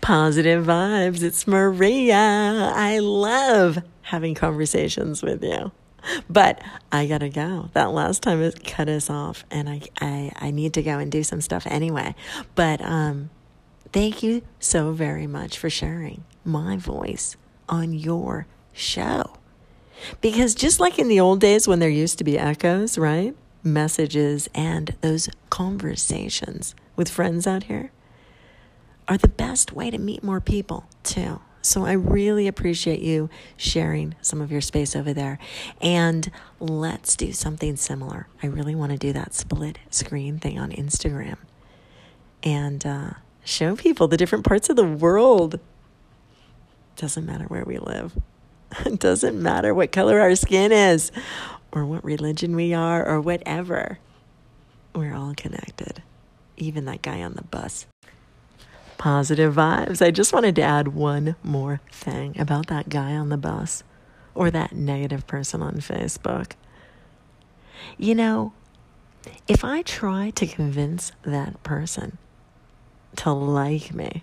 Positive vibes. It's Maria. I love having conversations with you. But I gotta go. That last time it cut us off, and I, I, I need to go and do some stuff anyway. But um, thank you so very much for sharing my voice on your show. Because just like in the old days when there used to be echoes, right? Messages and those conversations with friends out here are the best way to meet more people, too. So I really appreciate you sharing some of your space over there. And let's do something similar. I really want to do that split screen thing on Instagram and uh, show people the different parts of the world. Doesn't matter where we live. It doesn't matter what color our skin is or what religion we are or whatever. We're all connected. Even that guy on the bus. Positive vibes. I just wanted to add one more thing about that guy on the bus or that negative person on Facebook. You know, if I try to convince that person to like me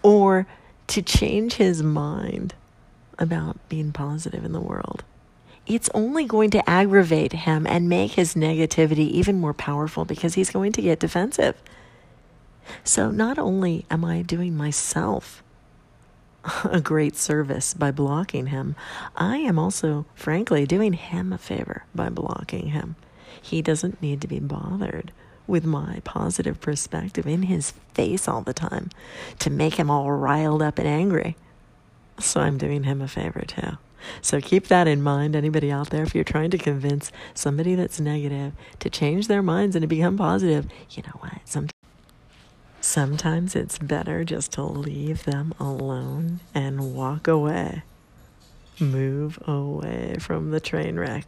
or to change his mind about being positive in the world. It's only going to aggravate him and make his negativity even more powerful because he's going to get defensive. So, not only am I doing myself a great service by blocking him, I am also, frankly, doing him a favor by blocking him. He doesn't need to be bothered with my positive perspective in his face all the time to make him all riled up and angry. So I'm doing him a favor too. So keep that in mind, anybody out there. If you're trying to convince somebody that's negative to change their minds and to become positive, you know what? Sometimes, sometimes it's better just to leave them alone and walk away. Move away from the train wreck.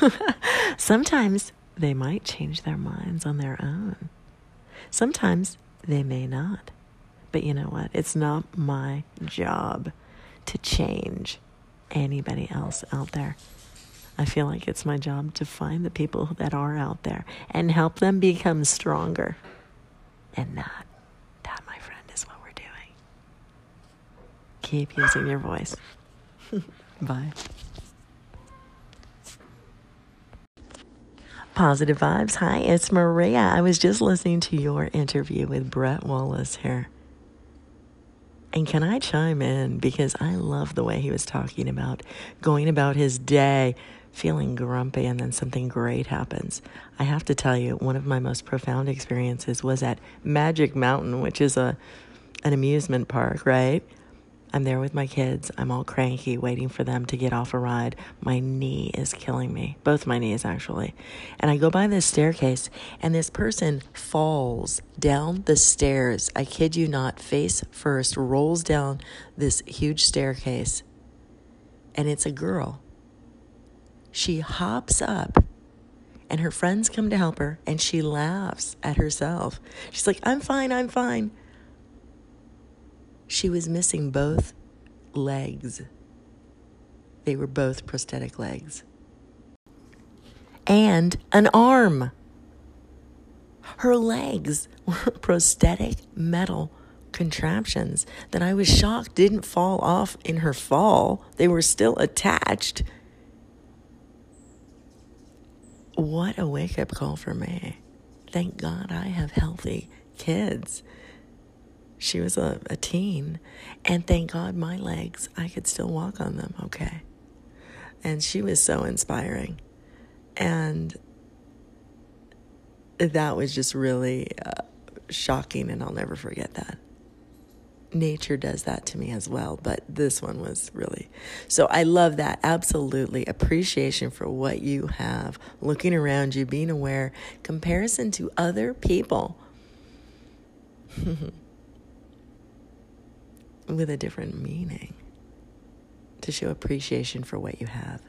sometimes they might change their minds on their own. Sometimes they may not. But you know what? It's not my job to change anybody else out there. I feel like it's my job to find the people that are out there and help them become stronger. And that, that, my friend, is what we're doing. Keep using your voice. Bye. Positive vibes. Hi, it's Maria. I was just listening to your interview with Brett Wallace here. And can I chime in? Because I love the way he was talking about going about his day feeling grumpy and then something great happens. I have to tell you, one of my most profound experiences was at Magic Mountain, which is a an amusement park, right? I'm there with my kids. I'm all cranky, waiting for them to get off a ride. My knee is killing me, both my knees actually. And I go by this staircase, and this person falls down the stairs. I kid you not, face first, rolls down this huge staircase. And it's a girl. She hops up and her friends come to help her and she laughs at herself. She's like, I'm fine, I'm fine. She was missing both legs. They were both prosthetic legs. And an arm. Her legs were prosthetic metal contraptions that I was shocked didn't fall off in her fall. They were still attached. What a wake up call for me. Thank God I have healthy kids. She was a, a teen, and thank God my legs, I could still walk on them okay. And she was so inspiring. And that was just really uh, shocking, and I'll never forget that. Nature does that to me as well, but this one was really so. I love that. Absolutely. Appreciation for what you have, looking around you, being aware, comparison to other people. with a different meaning to show appreciation for what you have.